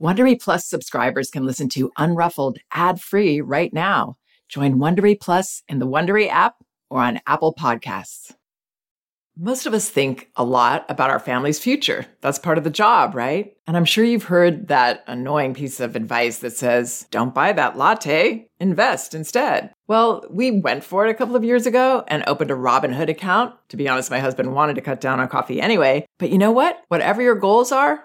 Wondery Plus subscribers can listen to Unruffled ad-free right now. Join Wondery Plus in the Wondery app or on Apple Podcasts. Most of us think a lot about our family's future. That's part of the job, right? And I'm sure you've heard that annoying piece of advice that says, don't buy that latte, invest instead. Well, we went for it a couple of years ago and opened a Robinhood account. To be honest, my husband wanted to cut down on coffee anyway. But you know what? Whatever your goals are,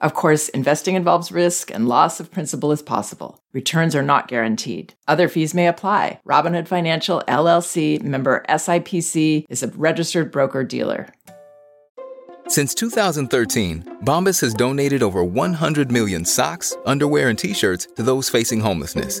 Of course, investing involves risk and loss of principal is possible. Returns are not guaranteed. Other fees may apply. Robinhood Financial LLC member SIPC is a registered broker dealer. Since 2013, Bombas has donated over 100 million socks, underwear, and t-shirts to those facing homelessness.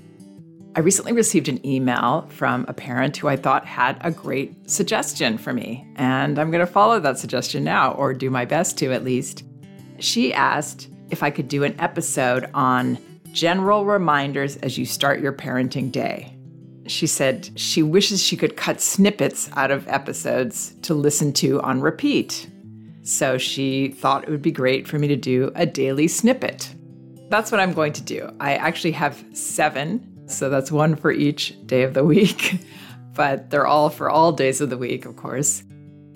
I recently received an email from a parent who I thought had a great suggestion for me, and I'm going to follow that suggestion now, or do my best to at least. She asked if I could do an episode on general reminders as you start your parenting day. She said she wishes she could cut snippets out of episodes to listen to on repeat. So she thought it would be great for me to do a daily snippet. That's what I'm going to do. I actually have seven, so that's one for each day of the week, but they're all for all days of the week, of course.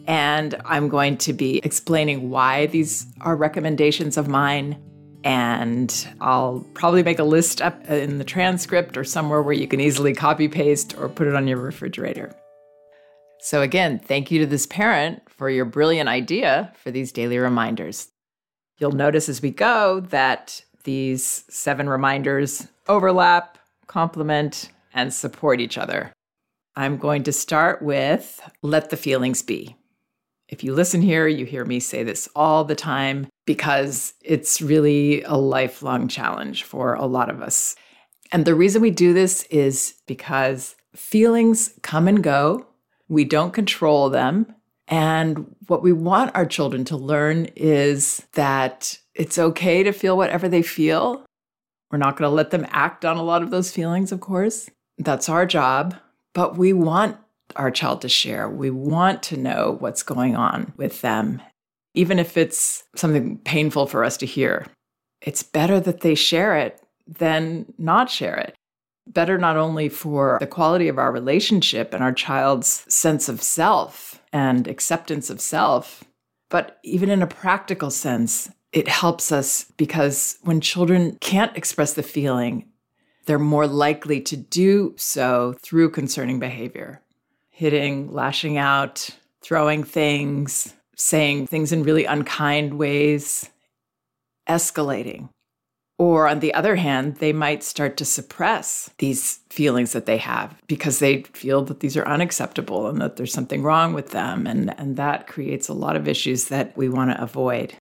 And I'm going to be explaining why these are recommendations of mine. And I'll probably make a list up in the transcript or somewhere where you can easily copy paste or put it on your refrigerator. So, again, thank you to this parent for your brilliant idea for these daily reminders. You'll notice as we go that these seven reminders overlap, complement, and support each other. I'm going to start with let the feelings be. If you listen here, you hear me say this all the time because it's really a lifelong challenge for a lot of us. And the reason we do this is because feelings come and go, we don't control them. And what we want our children to learn is that it's okay to feel whatever they feel. We're not going to let them act on a lot of those feelings, of course. That's our job. But we want our child to share. We want to know what's going on with them, even if it's something painful for us to hear. It's better that they share it than not share it. Better not only for the quality of our relationship and our child's sense of self and acceptance of self, but even in a practical sense, it helps us because when children can't express the feeling, they're more likely to do so through concerning behavior hitting, lashing out, throwing things, saying things in really unkind ways, escalating. Or on the other hand, they might start to suppress these feelings that they have because they feel that these are unacceptable and that there's something wrong with them. And, and that creates a lot of issues that we want to avoid.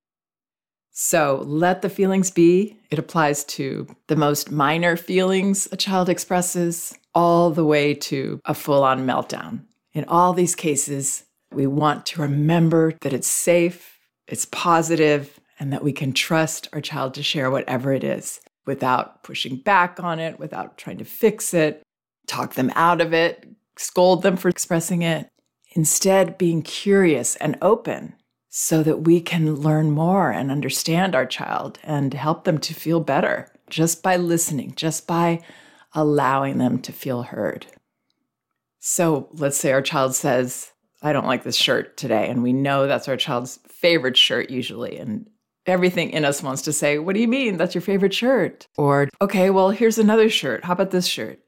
So let the feelings be. It applies to the most minor feelings a child expresses, all the way to a full on meltdown. In all these cases, we want to remember that it's safe, it's positive, and that we can trust our child to share whatever it is without pushing back on it, without trying to fix it, talk them out of it, scold them for expressing it. Instead, being curious and open so that we can learn more and understand our child and help them to feel better just by listening, just by allowing them to feel heard. So let's say our child says, I don't like this shirt today. And we know that's our child's favorite shirt usually. And everything in us wants to say, What do you mean? That's your favorite shirt? Or, okay, well, here's another shirt. How about this shirt?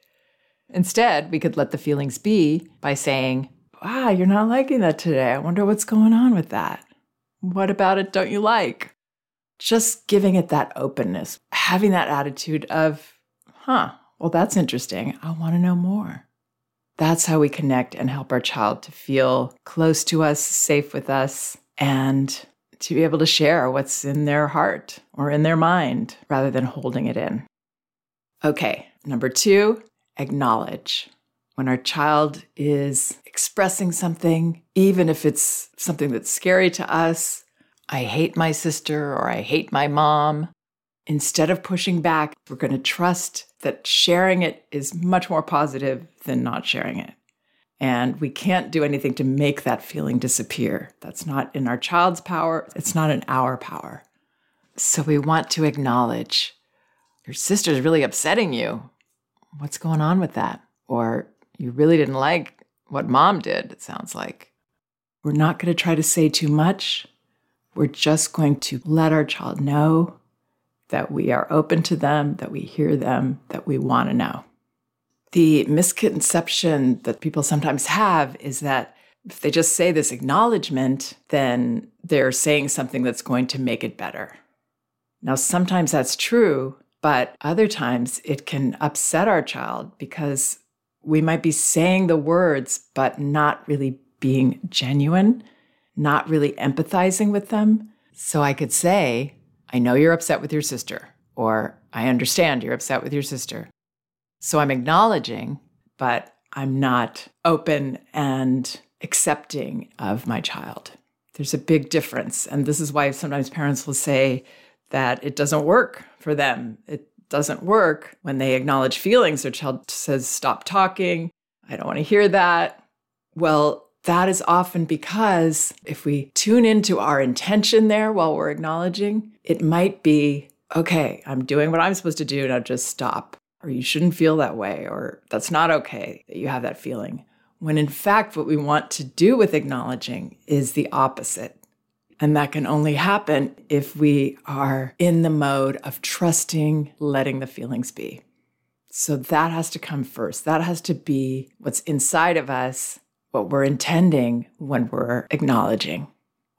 Instead, we could let the feelings be by saying, ah, you're not liking that today. I wonder what's going on with that. What about it don't you like? Just giving it that openness, having that attitude of, huh, well, that's interesting. I want to know more. That's how we connect and help our child to feel close to us, safe with us, and to be able to share what's in their heart or in their mind rather than holding it in. Okay, number two, acknowledge. When our child is expressing something, even if it's something that's scary to us, I hate my sister or I hate my mom, instead of pushing back, we're going to trust that sharing it is much more positive than not sharing it. And we can't do anything to make that feeling disappear. That's not in our child's power, it's not in our power. So we want to acknowledge your sister's really upsetting you. What's going on with that? Or you really didn't like what mom did, it sounds like. We're not going to try to say too much. We're just going to let our child know that we are open to them, that we hear them, that we want to know. The misconception that people sometimes have is that if they just say this acknowledgement, then they're saying something that's going to make it better. Now, sometimes that's true, but other times it can upset our child because we might be saying the words, but not really being genuine, not really empathizing with them. So I could say, I know you're upset with your sister, or I understand you're upset with your sister. So I'm acknowledging, but I'm not open and accepting of my child. There's a big difference. And this is why sometimes parents will say that it doesn't work for them. It doesn't work when they acknowledge feelings. Their child says, Stop talking. I don't want to hear that. Well, that is often because if we tune into our intention there while we're acknowledging, it might be, okay, I'm doing what I'm supposed to do, now just stop. Or you shouldn't feel that way, or that's not okay that you have that feeling. When in fact, what we want to do with acknowledging is the opposite. And that can only happen if we are in the mode of trusting, letting the feelings be. So that has to come first. That has to be what's inside of us what we're intending when we're acknowledging.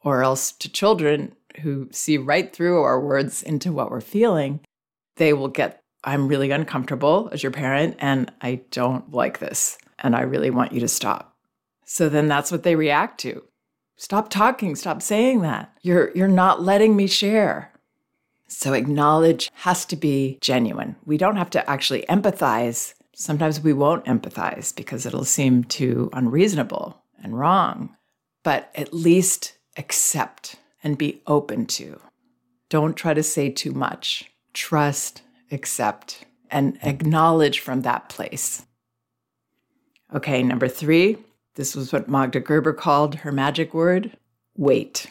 Or else to children who see right through our words into what we're feeling, they will get, I'm really uncomfortable as your parent, and I don't like this, and I really want you to stop. So then that's what they react to. Stop talking, stop saying that. You're you're not letting me share. So acknowledge has to be genuine. We don't have to actually empathize Sometimes we won't empathize because it'll seem too unreasonable and wrong, but at least accept and be open to. Don't try to say too much. Trust, accept, and acknowledge from that place. Okay, number three, this was what Magda Gerber called her magic word wait.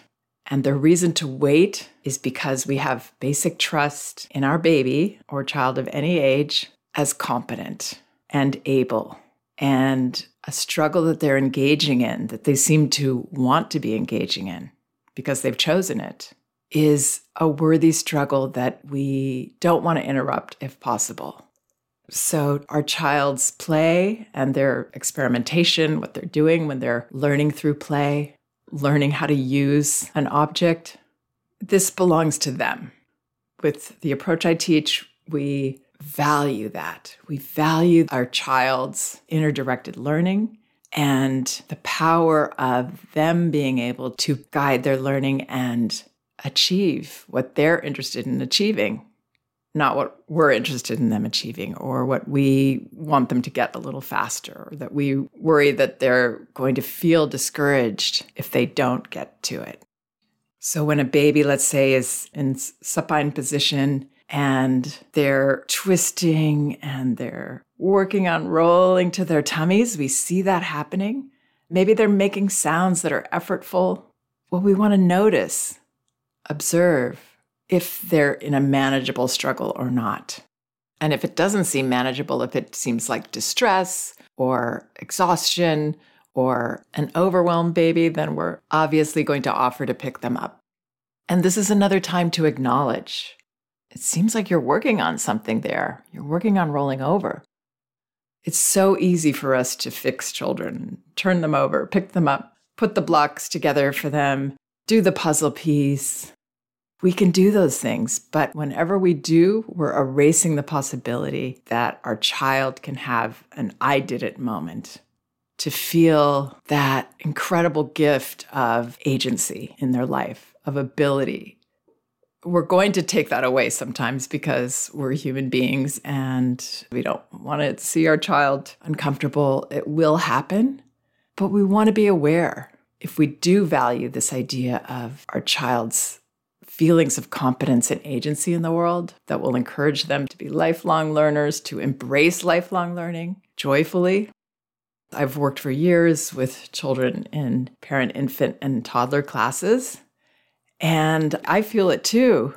And the reason to wait is because we have basic trust in our baby or child of any age as competent and able and a struggle that they're engaging in, that they seem to want to be engaging in because they've chosen it, is a worthy struggle that we don't want to interrupt if possible. So, our child's play and their experimentation, what they're doing when they're learning through play, learning how to use an object, this belongs to them. With the approach I teach, we value that. We value our child's inner directed learning and the power of them being able to guide their learning and achieve what they're interested in achieving, not what we're interested in them achieving or what we want them to get a little faster, or that we worry that they're going to feel discouraged if they don't get to it. So, when a baby, let's say, is in supine position and they're twisting and they're working on rolling to their tummies. We see that happening. Maybe they're making sounds that are effortful. Well, we want to notice, observe if they're in a manageable struggle or not. And if it doesn't seem manageable, if it seems like distress or exhaustion or an overwhelmed baby, then we're obviously going to offer to pick them up. And this is another time to acknowledge it seems like you're working on something there. You're working on rolling over. It's so easy for us to fix children, turn them over, pick them up, put the blocks together for them, do the puzzle piece. We can do those things, but whenever we do, we're erasing the possibility that our child can have an I did it moment to feel that incredible gift of agency in their life, of ability. We're going to take that away sometimes because we're human beings and we don't want to see our child uncomfortable. It will happen, but we want to be aware. If we do value this idea of our child's feelings of competence and agency in the world, that will encourage them to be lifelong learners, to embrace lifelong learning joyfully, I've worked for years with children in parent, infant, and toddler classes, and I feel it too.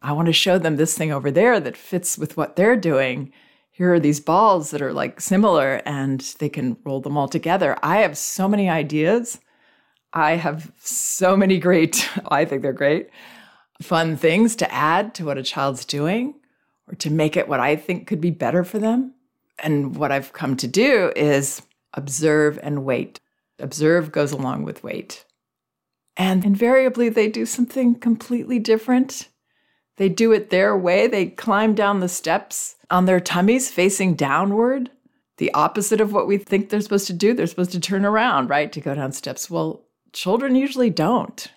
I want to show them this thing over there that fits with what they're doing. Here are these balls that are like similar and they can roll them all together. I have so many ideas. I have so many great, I think they're great, fun things to add to what a child's doing or to make it what I think could be better for them. And what I've come to do is observe and wait. Observe goes along with wait. And invariably, they do something completely different. They do it their way. They climb down the steps on their tummies facing downward, the opposite of what we think they're supposed to do. They're supposed to turn around, right, to go down steps. Well, children usually don't.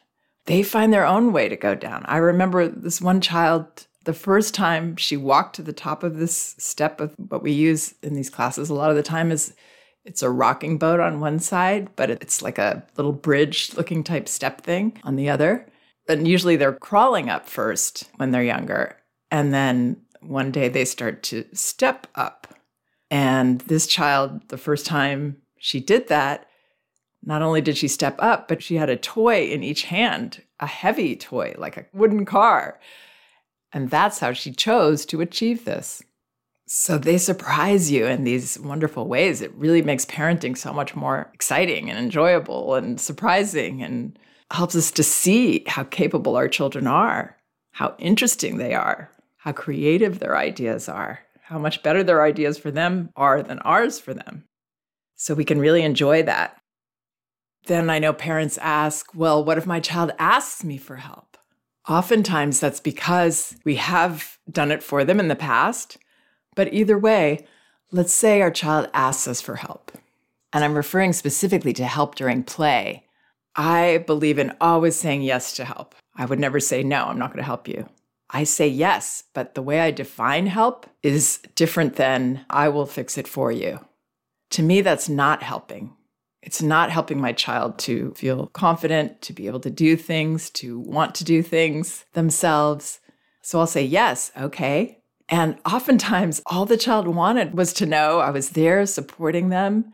They find their own way to go down. I remember this one child, the first time she walked to the top of this step of what we use in these classes a lot of the time is it's a rocking boat on one side, but it's like a little bridge looking type step thing on the other. And usually they're crawling up first when they're younger. And then one day they start to step up. And this child, the first time she did that, not only did she step up, but she had a toy in each hand, a heavy toy, like a wooden car. And that's how she chose to achieve this. So they surprise you in these wonderful ways. It really makes parenting so much more exciting and enjoyable and surprising and helps us to see how capable our children are, how interesting they are, how creative their ideas are, how much better their ideas for them are than ours for them. So we can really enjoy that. Then I know parents ask, well, what if my child asks me for help? Oftentimes that's because we have done it for them in the past but either way, let's say our child asks us for help. And I'm referring specifically to help during play. I believe in always saying yes to help. I would never say, no, I'm not going to help you. I say yes, but the way I define help is different than I will fix it for you. To me, that's not helping. It's not helping my child to feel confident, to be able to do things, to want to do things themselves. So I'll say, yes, okay, and oftentimes, all the child wanted was to know I was there supporting them.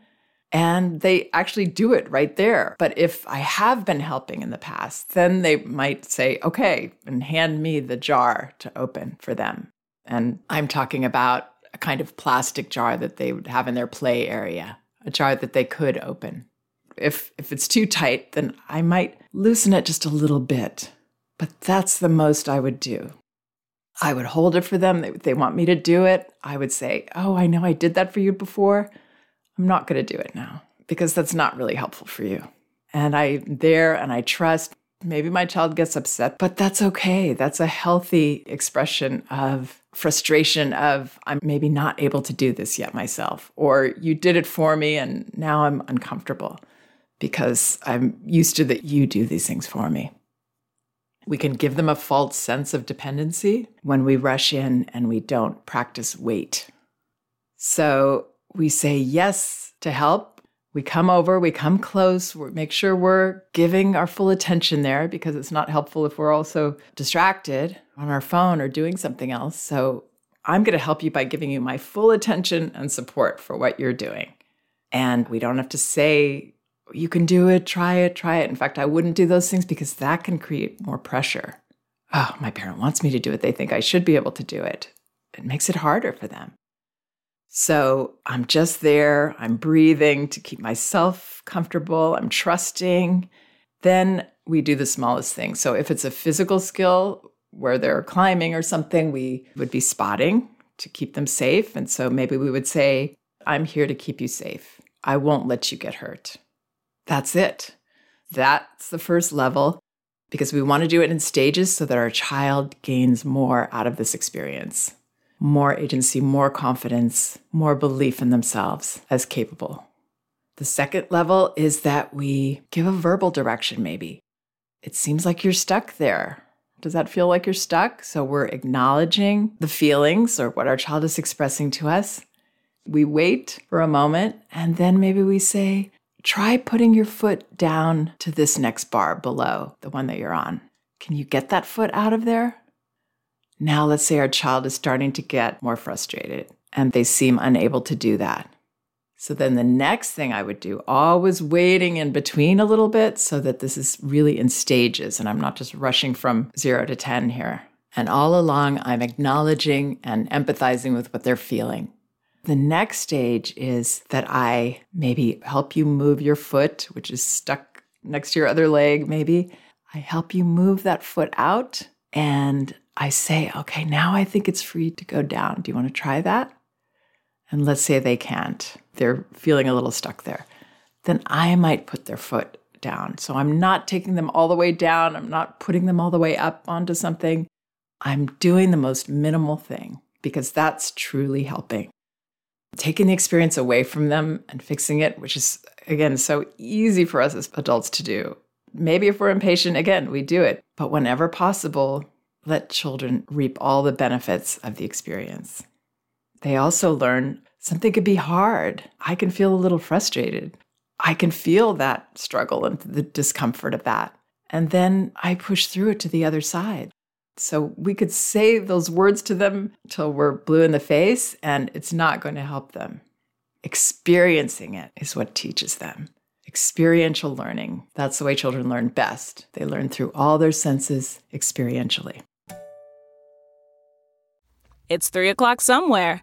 And they actually do it right there. But if I have been helping in the past, then they might say, okay, and hand me the jar to open for them. And I'm talking about a kind of plastic jar that they would have in their play area, a jar that they could open. If, if it's too tight, then I might loosen it just a little bit. But that's the most I would do. I would hold it for them. They, they want me to do it. I would say, Oh, I know I did that for you before. I'm not going to do it now because that's not really helpful for you. And I'm there and I trust. Maybe my child gets upset, but that's okay. That's a healthy expression of frustration of I'm maybe not able to do this yet myself or you did it for me and now I'm uncomfortable because I'm used to that you do these things for me. We can give them a false sense of dependency when we rush in and we don't practice wait. So we say yes to help. We come over, we come close, we make sure we're giving our full attention there because it's not helpful if we're also distracted on our phone or doing something else. So I'm going to help you by giving you my full attention and support for what you're doing. And we don't have to say you can do it, try it, try it. In fact, I wouldn't do those things because that can create more pressure. Oh, my parent wants me to do it. They think I should be able to do it. It makes it harder for them. So I'm just there. I'm breathing to keep myself comfortable. I'm trusting. Then we do the smallest thing. So if it's a physical skill where they're climbing or something, we would be spotting to keep them safe. And so maybe we would say, I'm here to keep you safe. I won't let you get hurt. That's it. That's the first level because we want to do it in stages so that our child gains more out of this experience more agency, more confidence, more belief in themselves as capable. The second level is that we give a verbal direction, maybe. It seems like you're stuck there. Does that feel like you're stuck? So we're acknowledging the feelings or what our child is expressing to us. We wait for a moment and then maybe we say, try putting your foot down to this next bar below the one that you're on. Can you get that foot out of there? Now, let's say our child is starting to get more frustrated and they seem unable to do that. So then the next thing I would do, always waiting in between a little bit so that this is really in stages and I'm not just rushing from zero to 10 here. And all along, I'm acknowledging and empathizing with what they're feeling. The next stage is that I maybe help you move your foot, which is stuck next to your other leg, maybe. I help you move that foot out and I say, okay, now I think it's free to go down. Do you want to try that? And let's say they can't, they're feeling a little stuck there. Then I might put their foot down. So I'm not taking them all the way down, I'm not putting them all the way up onto something. I'm doing the most minimal thing because that's truly helping. Taking the experience away from them and fixing it, which is, again, so easy for us as adults to do. Maybe if we're impatient, again, we do it. But whenever possible, let children reap all the benefits of the experience. They also learn something could be hard. I can feel a little frustrated. I can feel that struggle and the discomfort of that. And then I push through it to the other side. So we could say those words to them till we're blue in the face, and it's not going to help them. Experiencing it is what teaches them. Experiential learning. That's the way children learn best. They learn through all their senses experientially. It's 3 o'clock somewhere.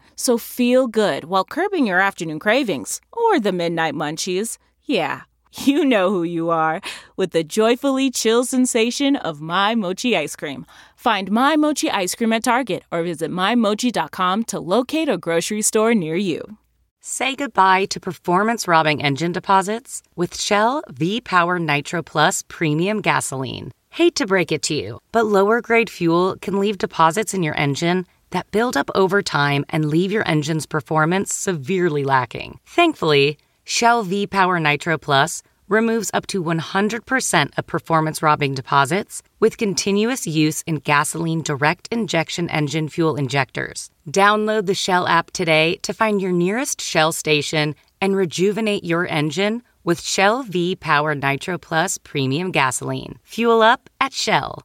So feel good while curbing your afternoon cravings or the midnight munchies. Yeah you know who you are with the joyfully chill sensation of My Mochi ice cream. Find My Mochi ice cream at Target or visit MyMochi.com to locate a grocery store near you. Say goodbye to performance robbing engine deposits with Shell V Power Nitro Plus Premium Gasoline. Hate to break it to you, but lower grade fuel can leave deposits in your engine that build up over time and leave your engine's performance severely lacking. Thankfully, Shell V Power Nitro Plus removes up to 100% of performance robbing deposits with continuous use in gasoline direct injection engine fuel injectors. Download the Shell app today to find your nearest Shell station and rejuvenate your engine with Shell V Power Nitro Plus Premium Gasoline. Fuel up at Shell.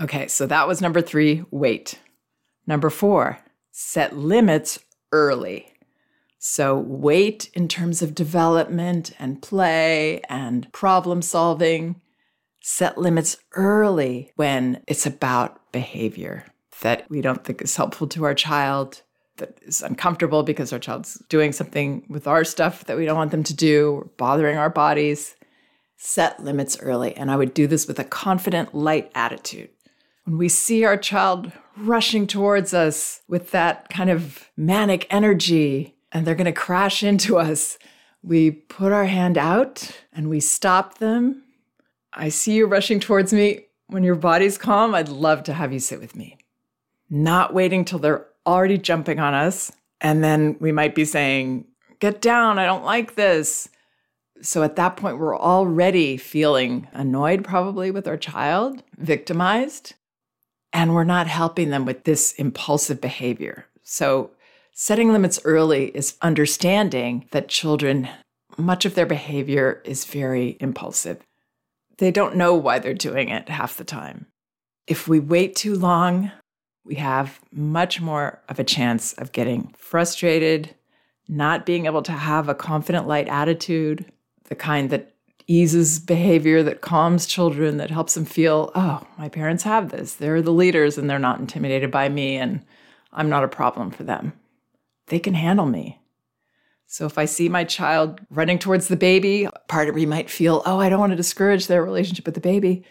Okay, so that was number three wait. Number four, set limits early. So, wait in terms of development and play and problem solving. Set limits early when it's about behavior that we don't think is helpful to our child, that is uncomfortable because our child's doing something with our stuff that we don't want them to do, or bothering our bodies. Set limits early. And I would do this with a confident, light attitude. When we see our child rushing towards us with that kind of manic energy, and they're going to crash into us. We put our hand out and we stop them. I see you rushing towards me. When your body's calm, I'd love to have you sit with me. Not waiting till they're already jumping on us. And then we might be saying, Get down, I don't like this. So at that point, we're already feeling annoyed, probably with our child, victimized, and we're not helping them with this impulsive behavior. So Setting limits early is understanding that children, much of their behavior is very impulsive. They don't know why they're doing it half the time. If we wait too long, we have much more of a chance of getting frustrated, not being able to have a confident, light attitude. the kind that eases behavior, that calms children, that helps them feel, oh, my parents have this. They're the leaders and they're not intimidated by me and I'm not a problem for them. They can handle me. So if I see my child running towards the baby, part of me might feel, oh, I don't want to discourage their relationship with the baby.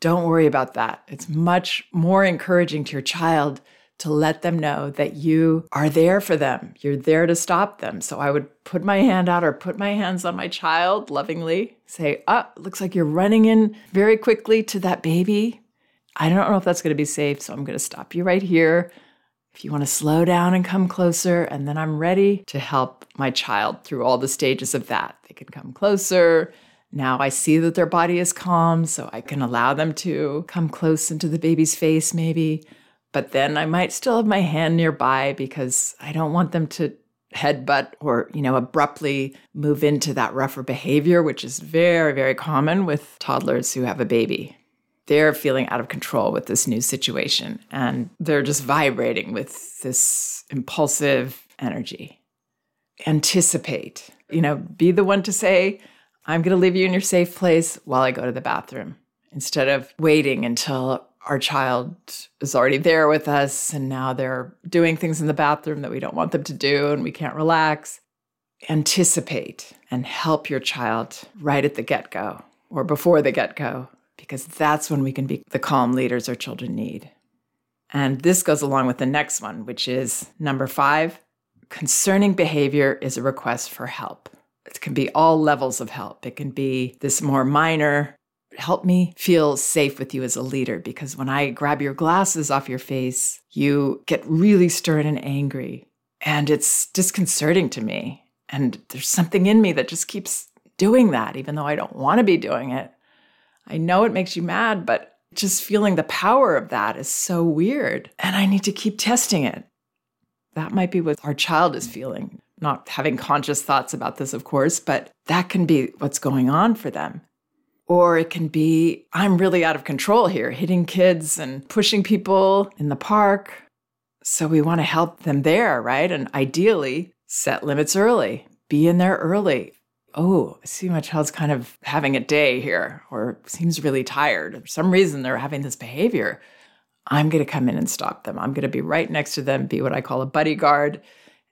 Don't worry about that. It's much more encouraging to your child to let them know that you are there for them. You're there to stop them. So I would put my hand out or put my hands on my child lovingly, say, Oh, looks like you're running in very quickly to that baby. I don't know if that's going to be safe. So I'm going to stop you right here. If you want to slow down and come closer, and then I'm ready to help my child through all the stages of that. They can come closer. Now I see that their body is calm, so I can allow them to come close into the baby's face, maybe. But then I might still have my hand nearby because I don't want them to headbutt or, you know, abruptly move into that rougher behavior, which is very, very common with toddlers who have a baby. They're feeling out of control with this new situation and they're just vibrating with this impulsive energy. Anticipate, you know, be the one to say, I'm going to leave you in your safe place while I go to the bathroom instead of waiting until our child is already there with us and now they're doing things in the bathroom that we don't want them to do and we can't relax. Anticipate and help your child right at the get go or before the get go, because that's when we can be the calm leaders our children need. And this goes along with the next one, which is number five concerning behavior is a request for help. It can be all levels of help. It can be this more minor help me feel safe with you as a leader because when I grab your glasses off your face, you get really stern and angry. And it's disconcerting to me. And there's something in me that just keeps doing that, even though I don't want to be doing it. I know it makes you mad, but just feeling the power of that is so weird. And I need to keep testing it. That might be what our child is feeling. Not having conscious thoughts about this, of course, but that can be what's going on for them. Or it can be, I'm really out of control here, hitting kids and pushing people in the park. So we want to help them there, right? And ideally, set limits early, be in there early. Oh, I see my child's kind of having a day here or seems really tired. For some reason, they're having this behavior. I'm going to come in and stop them. I'm going to be right next to them, be what I call a buddy guard,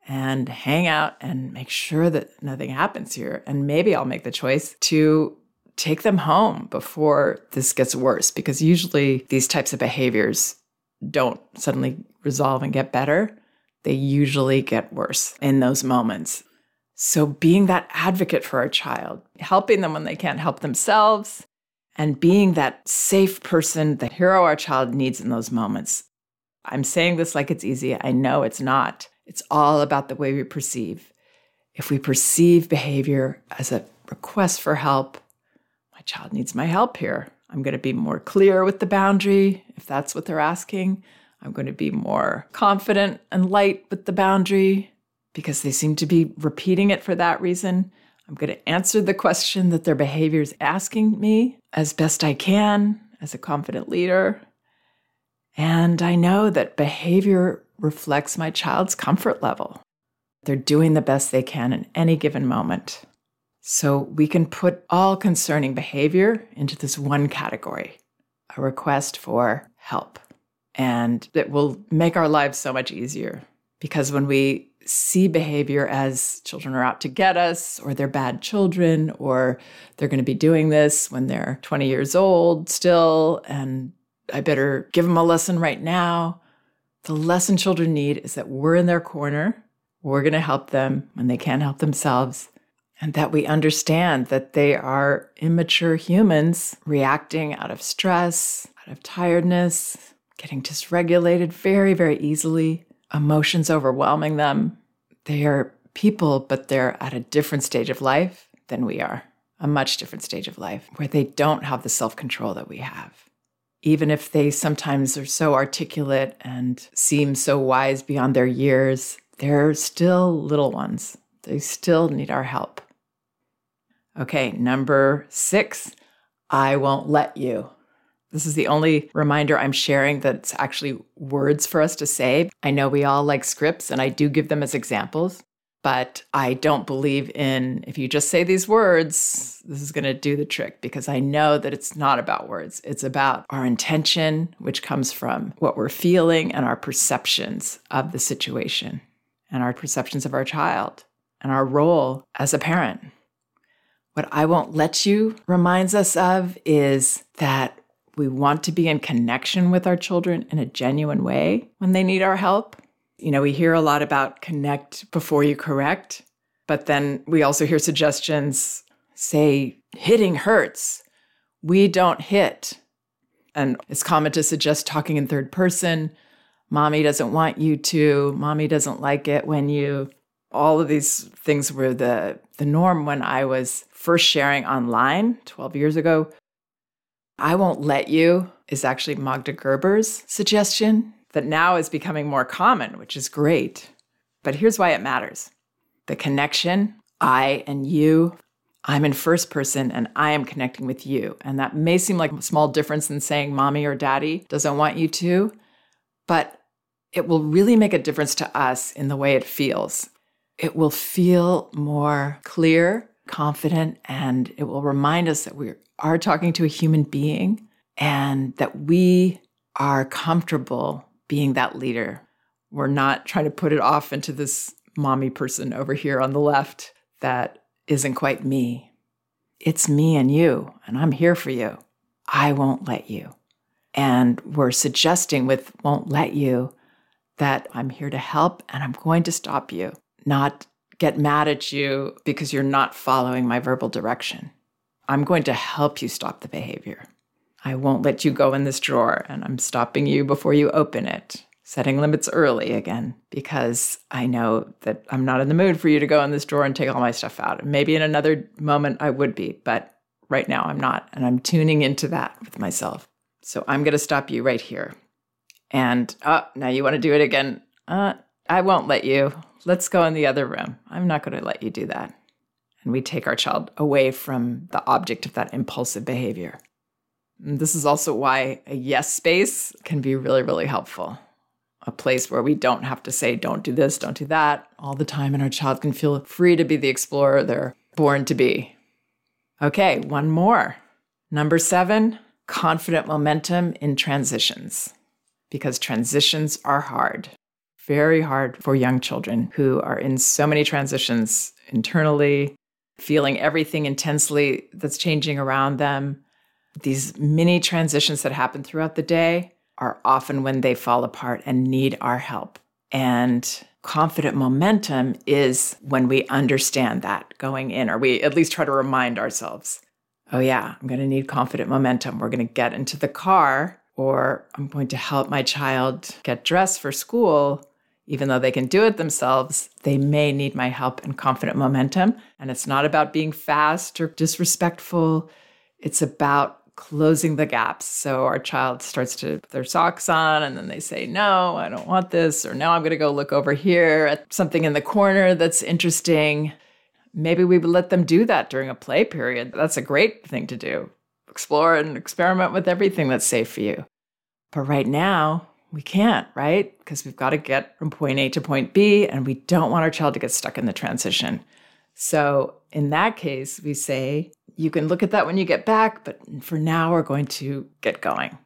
and hang out and make sure that nothing happens here. And maybe I'll make the choice to take them home before this gets worse because usually these types of behaviors don't suddenly resolve and get better. They usually get worse in those moments. So, being that advocate for our child, helping them when they can't help themselves, and being that safe person, the hero our child needs in those moments. I'm saying this like it's easy. I know it's not. It's all about the way we perceive. If we perceive behavior as a request for help, child needs my help here. I'm going to be more clear with the boundary if that's what they're asking. I'm going to be more confident and light with the boundary because they seem to be repeating it for that reason. I'm going to answer the question that their behavior is asking me as best I can as a confident leader. And I know that behavior reflects my child's comfort level. They're doing the best they can in any given moment. So we can put all concerning behavior into this one category a request for help. And it will make our lives so much easier because when we see behavior as children are out to get us, or they're bad children, or they're going to be doing this when they're 20 years old still, and I better give them a lesson right now. The lesson children need is that we're in their corner. We're going to help them when they can't help themselves and that we understand that they are immature humans reacting out of stress, out of tiredness, getting dysregulated very, very easily, emotions overwhelming them. They are people, but they're at a different stage of life than we are, a much different stage of life where they don't have the self control that we have. Even if they sometimes are so articulate and seem so wise beyond their years, they're still little ones. They still need our help. Okay, number six, I won't let you. This is the only reminder I'm sharing that's actually words for us to say. I know we all like scripts and I do give them as examples, But I don't believe in if you just say these words, this is going to do the trick because I know that it's not about words. It's about our intention, which comes from what we're feeling and our perceptions of the situation and our perceptions of our child and our role as a parent. What I won't let you reminds us of is that we want to be in connection with our children in a genuine way when they need our help. You know, we hear a lot about connect before you correct, but then we also hear suggestions say hitting hurts. We don't hit. And it's common to suggest talking in third person. Mommy doesn't want you to. Mommy doesn't like it when you. All of these things were the, the norm when I was first sharing online 12 years ago. I won't let you is actually Magda Gerber's suggestion that now is becoming more common, which is great. But here's why it matters the connection, I and you. I'm in first person and I am connecting with you. And that may seem like a small difference in saying mommy or daddy doesn't want you to, but it will really make a difference to us in the way it feels. It will feel more clear, confident, and it will remind us that we are talking to a human being and that we are comfortable being that leader. We're not trying to put it off into this mommy person over here on the left that isn't quite me. It's me and you, and I'm here for you. I won't let you. And we're suggesting with won't let you that I'm here to help and I'm going to stop you, not get mad at you because you're not following my verbal direction. I'm going to help you stop the behavior. I won't let you go in this drawer, and I'm stopping you before you open it. Setting limits early again, because I know that I'm not in the mood for you to go in this drawer and take all my stuff out. Maybe in another moment I would be, but right now I'm not. And I'm tuning into that with myself. So I'm going to stop you right here. And oh, now you want to do it again. Uh, I won't let you. Let's go in the other room. I'm not going to let you do that. And we take our child away from the object of that impulsive behavior. And this is also why a yes space can be really, really helpful. A place where we don't have to say, don't do this, don't do that all the time, and our child can feel free to be the explorer they're born to be. Okay, one more. Number seven, confident momentum in transitions, because transitions are hard, very hard for young children who are in so many transitions internally, feeling everything intensely that's changing around them these mini transitions that happen throughout the day are often when they fall apart and need our help. And confident momentum is when we understand that going in, or we at least try to remind ourselves, oh, yeah, I'm going to need confident momentum. We're going to get into the car, or I'm going to help my child get dressed for school. Even though they can do it themselves, they may need my help and confident momentum. And it's not about being fast or disrespectful. It's about closing the gaps. So our child starts to put their socks on and then they say, No, I don't want this. Or now I'm going to go look over here at something in the corner that's interesting. Maybe we would let them do that during a play period. That's a great thing to do. Explore and experiment with everything that's safe for you. But right now, we can't, right? Because we've got to get from point A to point B, and we don't want our child to get stuck in the transition. So, in that case, we say, you can look at that when you get back, but for now, we're going to get going.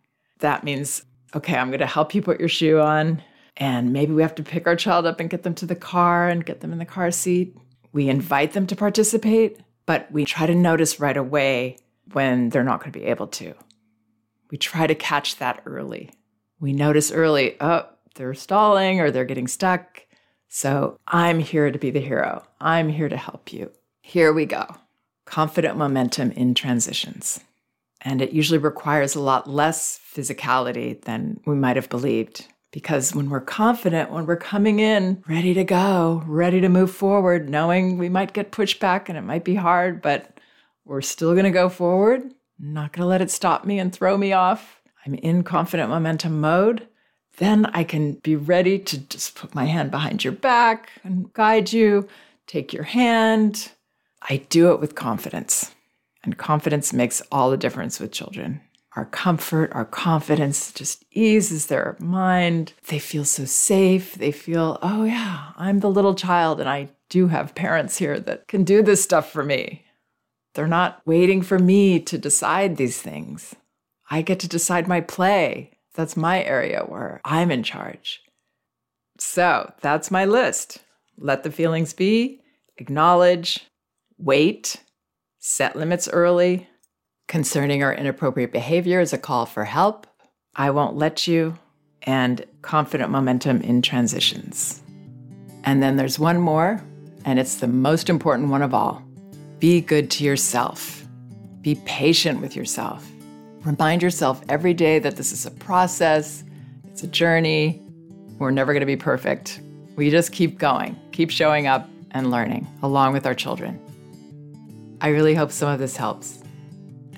That means, okay, I'm going to help you put your shoe on. And maybe we have to pick our child up and get them to the car and get them in the car seat. We invite them to participate, but we try to notice right away when they're not going to be able to. We try to catch that early. We notice early, oh, they're stalling or they're getting stuck. So I'm here to be the hero. I'm here to help you. Here we go confident momentum in transitions. And it usually requires a lot less physicality than we might have believed. Because when we're confident, when we're coming in ready to go, ready to move forward, knowing we might get pushed back and it might be hard, but we're still going to go forward, I'm not going to let it stop me and throw me off. I'm in confident momentum mode. Then I can be ready to just put my hand behind your back and guide you, take your hand, I do it with confidence. And confidence makes all the difference with children. Our comfort, our confidence just eases their mind. They feel so safe. They feel, oh, yeah, I'm the little child and I do have parents here that can do this stuff for me. They're not waiting for me to decide these things. I get to decide my play. That's my area where I'm in charge. So that's my list. Let the feelings be, acknowledge, wait, set limits early. Concerning our inappropriate behavior is a call for help. I won't let you, and confident momentum in transitions. And then there's one more, and it's the most important one of all be good to yourself. Be patient with yourself. Remind yourself every day that this is a process, it's a journey. We're never going to be perfect. We just keep going, keep showing up and learning along with our children. I really hope some of this helps.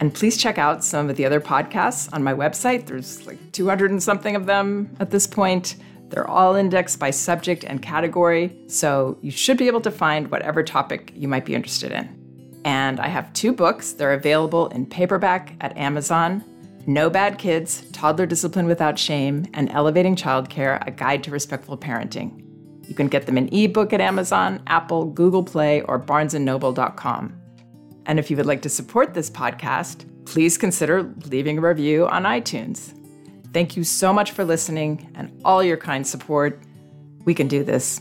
And please check out some of the other podcasts on my website. There's like 200 and something of them at this point. They're all indexed by subject and category, so you should be able to find whatever topic you might be interested in. And I have two books. They're available in paperback at Amazon No Bad Kids Toddler Discipline Without Shame, and Elevating Childcare A Guide to Respectful Parenting. You can get them in ebook at Amazon, Apple, Google Play, or barnesandnoble.com. And if you would like to support this podcast, please consider leaving a review on iTunes. Thank you so much for listening and all your kind support. We can do this.